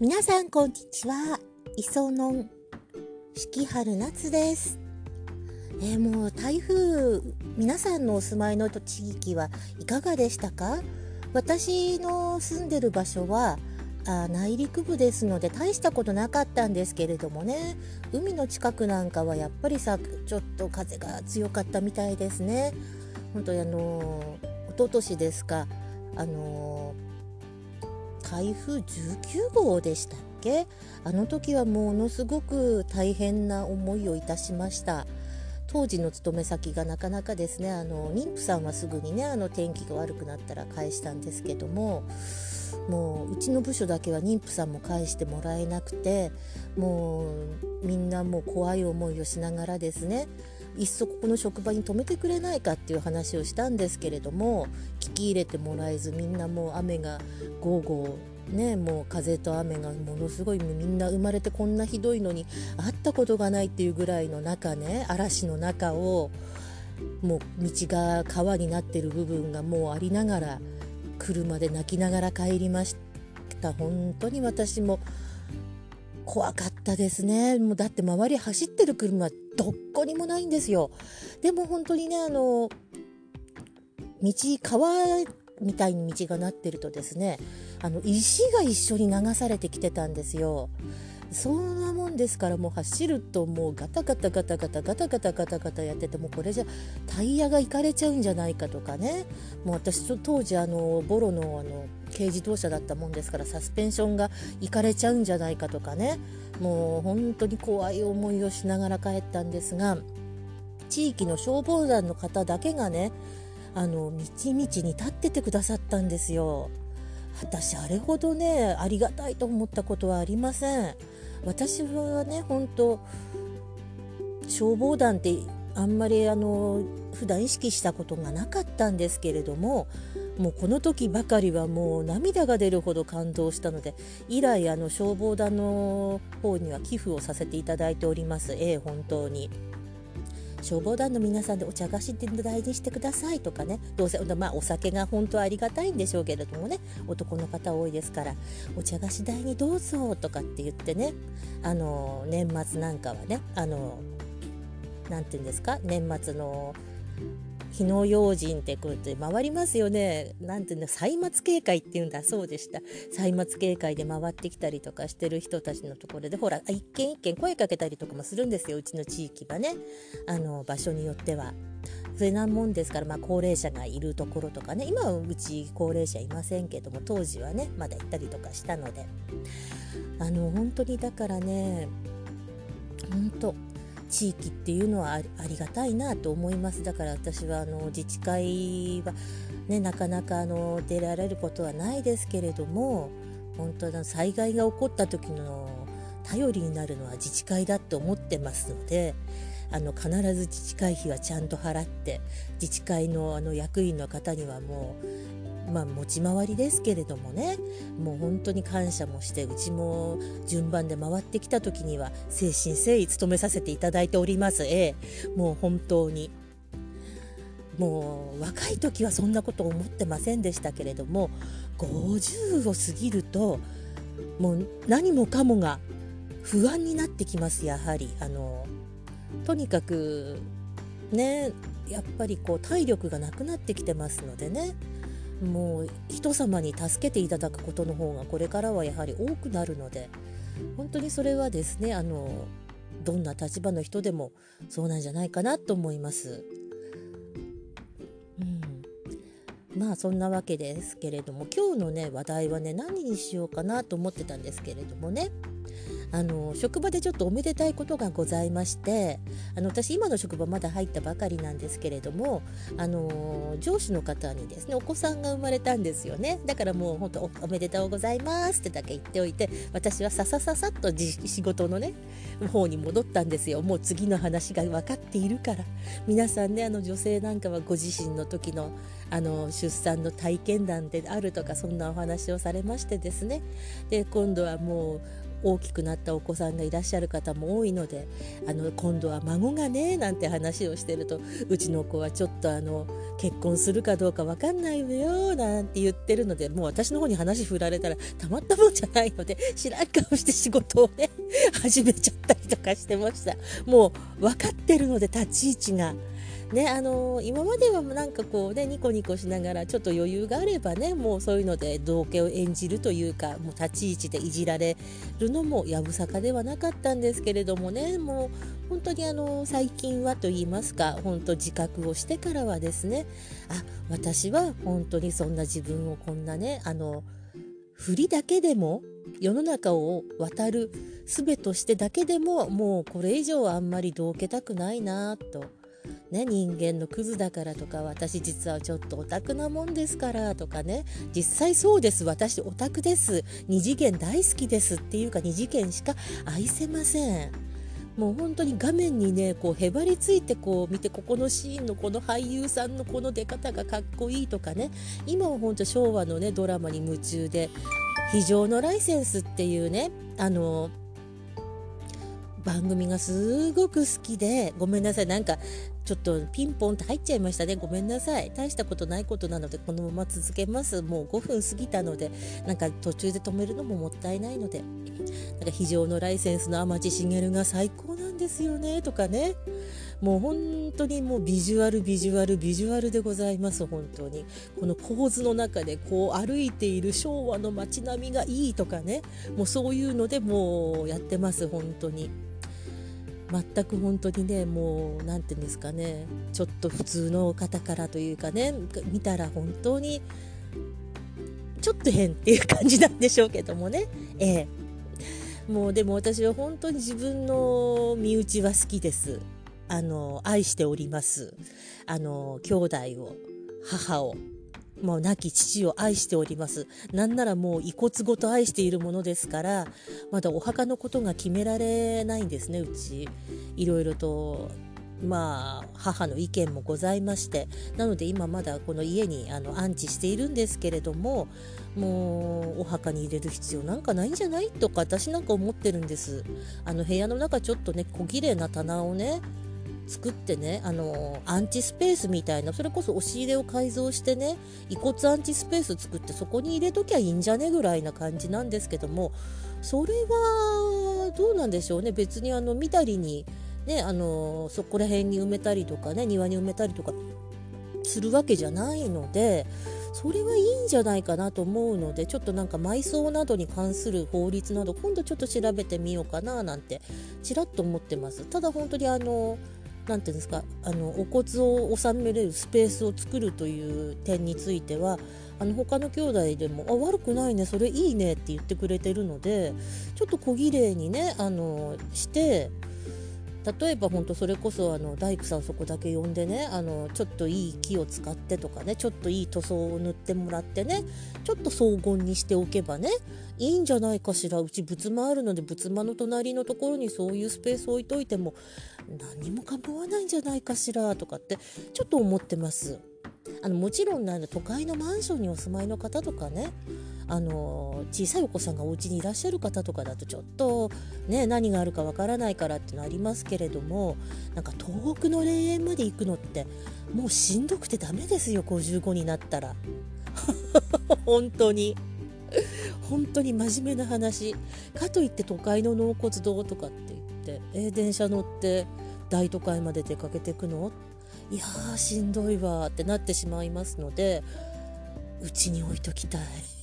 皆さんこんにちは。磯野四季春夏です。えー、もう台風皆さんのお住まいの地域はいかがでしたか？私の住んでる場所はあ内陸部ですので大したことなかったんですけれどもね。海の近くなんかはやっぱりさちょっと風が強かったみたいですね。本当にあの一昨年ですかあの台風19号でしたっけ？あの時はものすごく大変な思いをいたしました。当時の勤め先がなかなかですねあの妊婦さんはすぐにねあの天気が悪くなったら返したんですけどももううちの部署だけは妊婦さんも返してもらえなくてもうみんなもう怖い思いをしながらですねいっそここの職場に泊めてくれないかっていう話をしたんですけれども聞き入れてもらえずみんなもう雨がゴーゴーねもう風と雨がものすごいみんな生まれてこんなひどいのに会ったことがないっていうぐらいの中ね嵐の中をもう道が川になってる部分がもうありながら車で泣きながら帰りました。本当に私も怖かったですね。もうだって周り走ってる車どこにもないんですよ。でも本当にねあの道川みたいに道がなってるとですねあの石が一緒に流されてきてたんですよ。そんなもんですからもう走るともうガタガタガタガタガタガタガタガタやっててもこれじゃタイヤがいかれちゃうんじゃないかとかね。もう私当時あのボロのあの軽自動車だったもんですからサスペンションがいかれちゃうんじゃないかとかねもう本当に怖い思いをしながら帰ったんですが地域の消防団の方だけがねあの道々に立っててくださったんですよ。私あれほどねありがたいと思ったことはありません。私はね本当消防団ってあんまりあの普段意識したことがなかったんですけれどももうこの時ばかりはもう涙が出るほど感動したので以来あの消防団の方には寄付をさせていただいております。ええ本当に。消防団の皆さんでお茶菓子って大事にしてくださいとかね。どうせ、まあ、お酒が本当はありがたいんでしょうけれどもね。男の方多いですからお茶菓子代にどうぞとかって言ってね。あの年末なんかはねあのなて言うんですか？年末の火の用心ってこうやって回りますよね。なんていうの、歳末警戒っていうんだそうでした。歳末警戒で回ってきたりとかしてる人たちのところで、ほら、一軒一軒声かけたりとかもするんですよ、うちの地域はね。あの、場所によっては。それなもんですから、まあ、高齢者がいるところとかね、今はうち高齢者いませんけども、当時はね、まだ行ったりとかしたので。あの、本当にだからね、本当地域っていうのはありがたいなと思います。だから私はあの自治会は、ね、なかなかあの出られることはないですけれども本当だ災害が起こった時の頼りになるのは自治会だと思ってますのであの必ず自治会費はちゃんと払って自治会のあの役員の方にはもうまあ、持ち回りですけれどもね。もう本当に感謝もしてうちも順番で回ってきた時には誠心誠意務めさせていただいております。ええ。もう本当に。もう若い時はそんなこと思ってませんでしたけれども50を過ぎるともう何もかもが不安になってきますやはり。あのとにかくねやっぱりこう体力がなくなってきてますのでね。もう人様に助けていただくことの方がこれからはやはり多くなるので本当にそれはですねあのどんな立場の人でもそうなんじゃないかなと思います。うん、まあそんなわけですけれども今日のね話題はね何にしようかなと思ってたんですけれどもねあの職場でちょっとおめでたいことがございましてあの私今の職場まだ入ったばかりなんですけれどもあの上司の方にですねお子さんが生まれたんですよね。だからもう本当おめでとうございますってだけ言っておいて私はささささっと仕事のね方に戻ったんですよ。もう次の話が分かっているから。皆さんねあの女性なんかはご自身の時のあの出産の体験談であるとかそんなお話をされましてですね。で今度はもう大きくなったお子さんがいらっしゃる方も多いのであの今度は孫がねなんて話をしてるとうちの子はちょっとあの結婚するかどうか分かんないわよなんて言ってるのでもう私の方に話振られたらたまったもんじゃないので知らん顔して仕事をね 始めちゃったりとかしてましたもう分かってるので立ち位置が。ねあの、今まではなんかこうねニコニコしながらちょっと余裕があればねもうそういうので道家を演じるというかもう立ち位置でいじられるのもやぶさかではなかったんですけれどもねもう本当にあの最近はと言いますか本当自覚をしてからはですねあ私は本当にそんな自分をこんなねあの振りだけでも世の中を渡る術としてだけでももうこれ以上あんまりどけたくないなと。ね、人間のクズだからとか私実はちょっとオタクなもんですからとかね。実際そうです。私オタクです。二次元大好きですっていうか二次元しか愛せません。もう本当に画面にねこうへばりついてこう見てここのシーンのこの俳優さんのこの出方がかっこいいとかね。今は本当昭和のねドラマに夢中で「非常のライセンス」っていうねあの番組がすごく好きでごめんなさい。なんかちょっとピンポンって入っちゃいましたね。ごめんなさい。大したことないことなのでこのまま続けます。もう5分過ぎたのでなんか途中で止めるのももったいないので。なんか非常のライセンスの天地茂が最高なんですよね。とかね。もう本当にもうビジュアルビジュアルビジュアルでございます。本当に。この構図の中でこう歩いている昭和の街並みがいいとかね。もうそういうのでもうやってます。本当に。全く本当にねもう何て言うんですかねちょっと普通の方からというかね見たら本当にちょっと変っていう感じなんでしょうけどもね。ええ。もうでも私は本当に自分の身内は好きです。あの愛しております。あの兄弟を母を。もう亡き父を愛しております。なんならもう遺骨ごと愛しているものですから、まだお墓のことが決められないんですね、うち。いろいろとまあ母の意見もございましてなので今まだこの家にあの安置しているんですけれどももうお墓に入れる必要なんかないんじゃない？とか私なんか思ってるんですあの部屋の中ちょっとね小綺麗な棚をね作ってねあのアンチスペースみたいなそれこそ押し入れを改造してね遺骨アンチスペース作ってそこに入れときゃいいんじゃねぐらいな感じなんですけどもそれはどうなんでしょうね。別にあのみだりに、ね、あのそこら辺に埋めたりとかね庭に埋めたりとかするわけじゃないのでそれはいいんじゃないかなと思うのでちょっとなんか埋葬などに関する法律など今度ちょっと調べてみようかななんてちらっと思ってます。ただ本当にあの何て言うんですかあのお骨を収めれるスペースを作るという点についてはあの他の兄弟でも「あ悪くないねそれいいね」って言ってくれてるのでちょっと小綺麗にねあのして例えば本当それこそあの大工さんそこだけ呼んでねあのちょっといい木を使ってとかねちょっといい塗装を塗ってもらってねちょっと荘厳にしておけばねいいんじゃないかしらうち仏間あるので仏間の隣のところにそういうスペース置いといても何も構わないんじゃないかしらとかってちょっと思ってます。あのもちろんなん都会のマンションにお住まいの方とかねあの小さいお子さんがお家にいらっしゃる方とかだとちょっとね何があるかわからないからってのありますけれどもなんか遠くの霊園まで行くのってもうしんどくてダメですよ55になったら。本当に。本当に真面目な話。かといって都会の納骨堂とかって言ってえー、電車乗って大都会まで出かけてくの？いやーしんどいわってなってしまいますのでうちに置いときたい。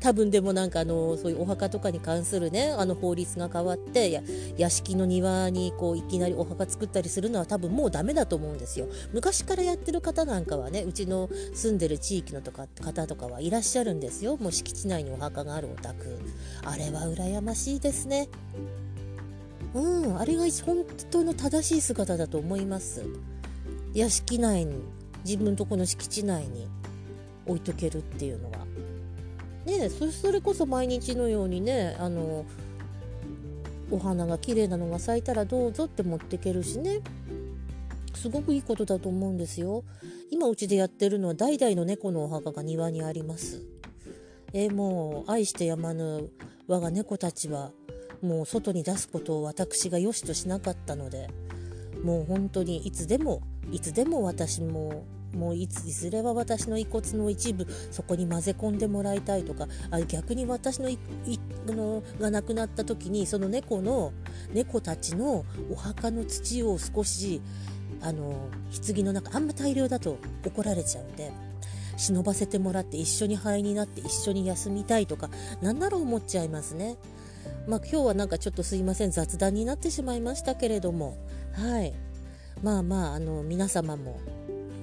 多分でもなんかあのそういうお墓とかに関するねあの法律が変わってや屋敷の庭にこういきなりお墓作ったりするのは多分もうダメだと思うんですよ。昔からやってる方なんかはねうちの住んでる地域のとか方とかはいらっしゃるんですよ。もう敷地内にお墓があるお宅。あれは羨ましいですね。うんあれが本当の正しい姿だと思います。屋敷内に自分とこの敷地内に置いとけるっていうのは。ねそれこそ毎日のようにねあのお花が綺麗なのが咲いたらどうぞって持っていけるしね。すごくいいことだと思うんですよ。今うちでやってるのは代々の猫のお墓が庭にあります。え、もう愛してやまぬ我が猫たちはもう外に出すことを私が良しとしなかったのでもう本当にいつでもいつでも私ももういついずれは私の遺骨の一部そこに混ぜ込んでもらいたいとかあ逆に私のいのが亡くなった時にその猫の猫たちのお墓の土を少しあの棺の中あんま大量だと怒られちゃうんで忍ばせてもらって一緒に灰になって一緒に休みたいとかなんなら思っちゃいますね。まあ今日はなんかちょっとすいません雑談になってしまいましたけれどもはいまあまああの皆様も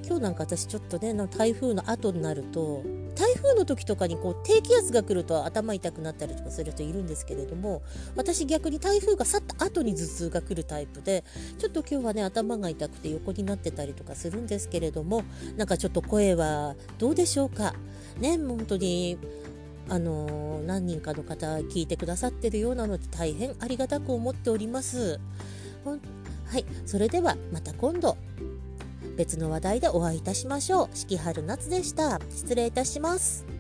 今日なんか私ちょっとね台風の後になると台風の時とかにこう低気圧が来ると頭痛くなったりとかする人いるんですけれども私逆に台風が去った後に頭痛が来るタイプでちょっと今日はね頭が痛くて横になってたりとかするんですけれどもなんかちょっと声はどうでしょうか？ね本当にあのー、何人かの方聞いてくださってるようなので大変ありがたく思っております。はい、それではまた今度別の話題でお会いいたしましょう。四季春夏でした。失礼いたします。